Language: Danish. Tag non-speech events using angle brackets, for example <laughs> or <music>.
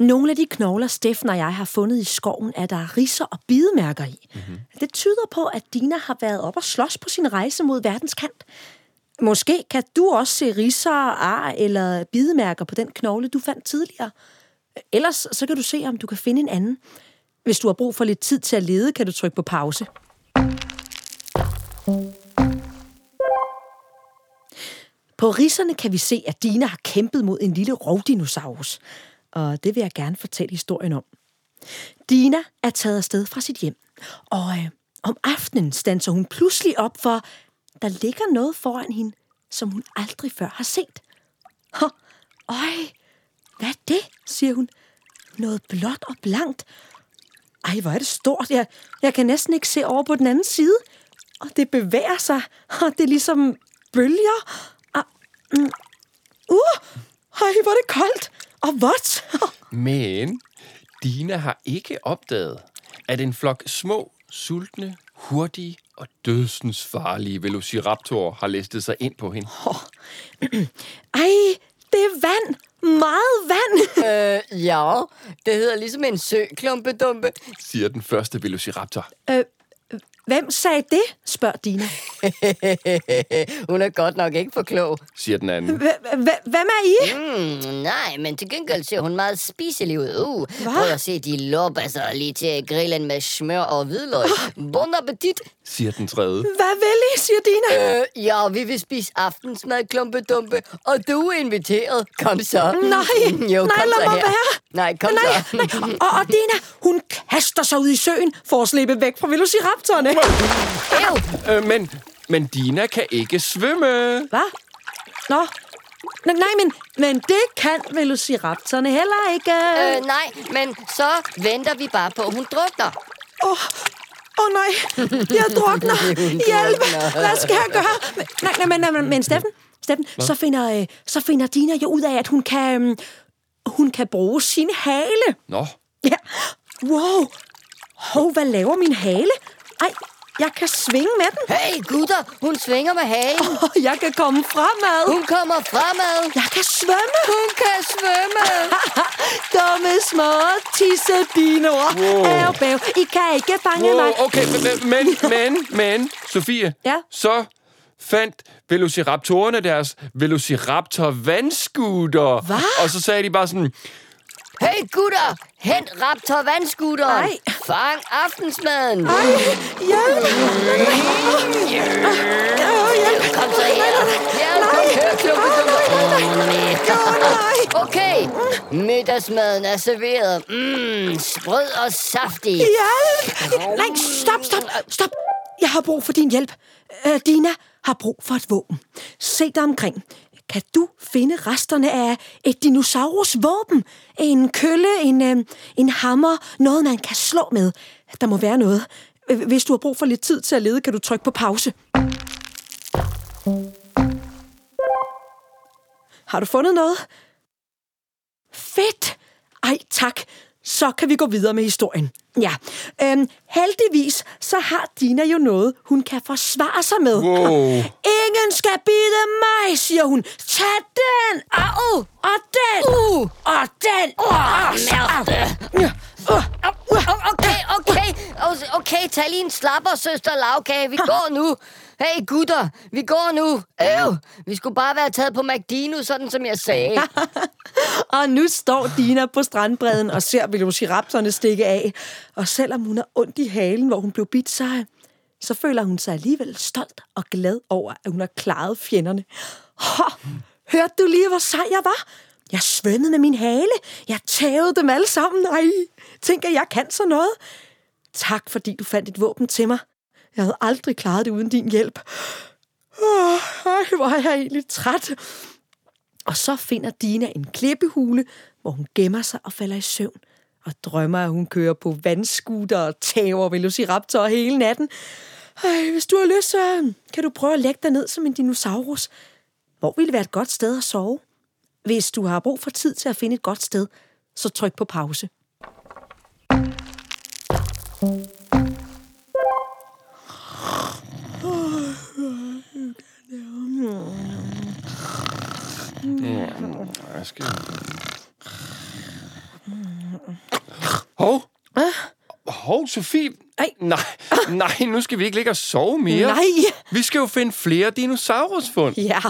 Nogle af de knogler, Steffen og jeg har fundet i skoven, er der riser og bidemærker i. Mm-hmm. Det tyder på, at Dina har været op og slås på sin rejse mod verdenskant. Måske kan du også se riser, ar eller bidemærker på den knogle, du fandt tidligere. Ellers så kan du se, om du kan finde en anden. Hvis du har brug for lidt tid til at lede, kan du trykke på pause. På risserne kan vi se, at Dina har kæmpet mod en lille rovdinosaurus. Og det vil jeg gerne fortælle historien om. Dina er taget afsted fra sit hjem. Og øh, om aftenen standser hun pludselig op for, der ligger noget foran hende, som hun aldrig før har set. Hå, øj, hvad er det, siger hun. Noget blåt og blankt. Ej, hvor er det stort. Jeg, jeg kan næsten ikke se over på den anden side. Og det bevæger sig, og det er ligesom bølger. Og, mm, uh, ej, hvor er det koldt og vådt. Men Dina har ikke opdaget, at en flok små, sultne, hurtige og dødsensfarlige velociraptorer har listet sig ind på hende. <clears throat> Ej, det er vand. Meget vand. <laughs> Øh, ja, det hedder ligesom en sø, klumpedumpe. Siger den første velociraptor. Øh, hvem sagde det, spørger Dina. <laughs> Hun er godt nok ikke for klog. Siger den anden. Hvem er I? Mm, nej, men til gengæld ser hun meget spiselig ud. Uh, prøv at se, de lopper sig lige til grillen med smør og hvidløg. Bon appetit. Siger den tredje. Hvad vil I, siger Dina. Øh, ja, vi vil spise aftensmad, klumpedumpe, og du er inviteret. Kom så. Nej, jo, nej, kom lad så mig her. være. Nej, kom nej, så. nej. Og, og Dina, hun kaster sig ud i søen for at slippe væk fra velociraptorerne. Ew. Øh, men, men Dina kan ikke svømme. Hvad? Nå. N- nej, men, men det kan velociraptorerne heller ikke. Øh, nej, men så venter vi bare på, at hun drukner. Åh, oh, oh, nej, jeg drukner. Hjælp, hvad skal jeg gøre? Men- Nej, nej, men, nej, men, men Steffen, Steffen så, finder, øh, så finder Dina jo ud af, at hun kan, øhm, hun kan bruge sin hale. Nå, Ja, wow. Hov, hvad laver min hale? Jeg kan svinge med den. Hey, gutter, hun svinger med halen. Og jeg kan komme fremad. Hun kommer fremad. Jeg kan svømme. Hun kan svømme. <laughs> Dumme små tissedinoer. Wow. Wow. bæv. I kan ikke fange wow, mig. okay, men, men, <laughs> men, men, Sofie, Ja? så fandt velociraptorerne deres velociraptor vandskuter. Hvad? Og så sagde de bare sådan, Hey, gutter, hent raptor vandskuter. Ej. Fang aftensmaden. Ej, hjælp. Hjælp. Kom så her. Ja, kom her, nej. Okay, middagsmaden er serveret. Mmm, sprød og saftig. Hjælp! Nej, stop, stop, stop. Jeg har brug for din hjælp. Øh, Dina har brug for et våben. Se dig omkring. Kan du finde resterne af et dinosaurus våben? En kølle, en, øh, en hammer, noget man kan slå med. Der må være noget. Hvis du har brug for lidt tid til at lede, kan du trykke på pause. Har du fundet noget? Fedt! Ej, tak. Så kan vi gå videre med historien. Ja, øhm, heldigvis så har Dina jo noget, hun kan forsvare sig med. wow. Ingen skal bide mig, siger hun. Tag den! Au! Og den! Uh. Og den! Åh, Au! merde. Uh, O- Okay, okay, O- okay, tag lige en slapper, søster lavkage. Vi går nu. Hey, gutter, vi går nu. Øv, vi skulle bare være taget på McDino, sådan som jeg sagde. <laughs> Og nu står Dina på strandbredden og ser velociraptorerne stikke af. Og selvom hun har ondt i halen, hvor hun blev bidt, så, så føler hun sig alligevel stolt og glad over, at hun har klaret fjenderne. Ho, hørte du lige, hvor sej jeg var? Jeg svømmede med min hale. Jeg tævede dem alle sammen. Ej, tænk, at jeg kan så noget. Tak, fordi du fandt et våben til mig. Jeg havde aldrig klaret det uden din hjælp. Åh, oh, hvor er jeg egentlig træt. Og så finder Dina en klippehule, hvor hun gemmer sig og falder i søvn. Og drømmer, at hun kører på vandskuter og tager velociraptor hele natten. Ej, hvis du har lyst, så kan du prøve at lægge dig ned som en dinosaurus. Hvor ville være et godt sted at sove? Hvis du har brug for tid til at finde et godt sted, så tryk på pause. Jeg skal... Hov. Hov, Sofie. Ej. Nej, nej, nu skal vi ikke ligge og sove mere. Nej. Vi skal jo finde flere dinosaurusfund. Ja.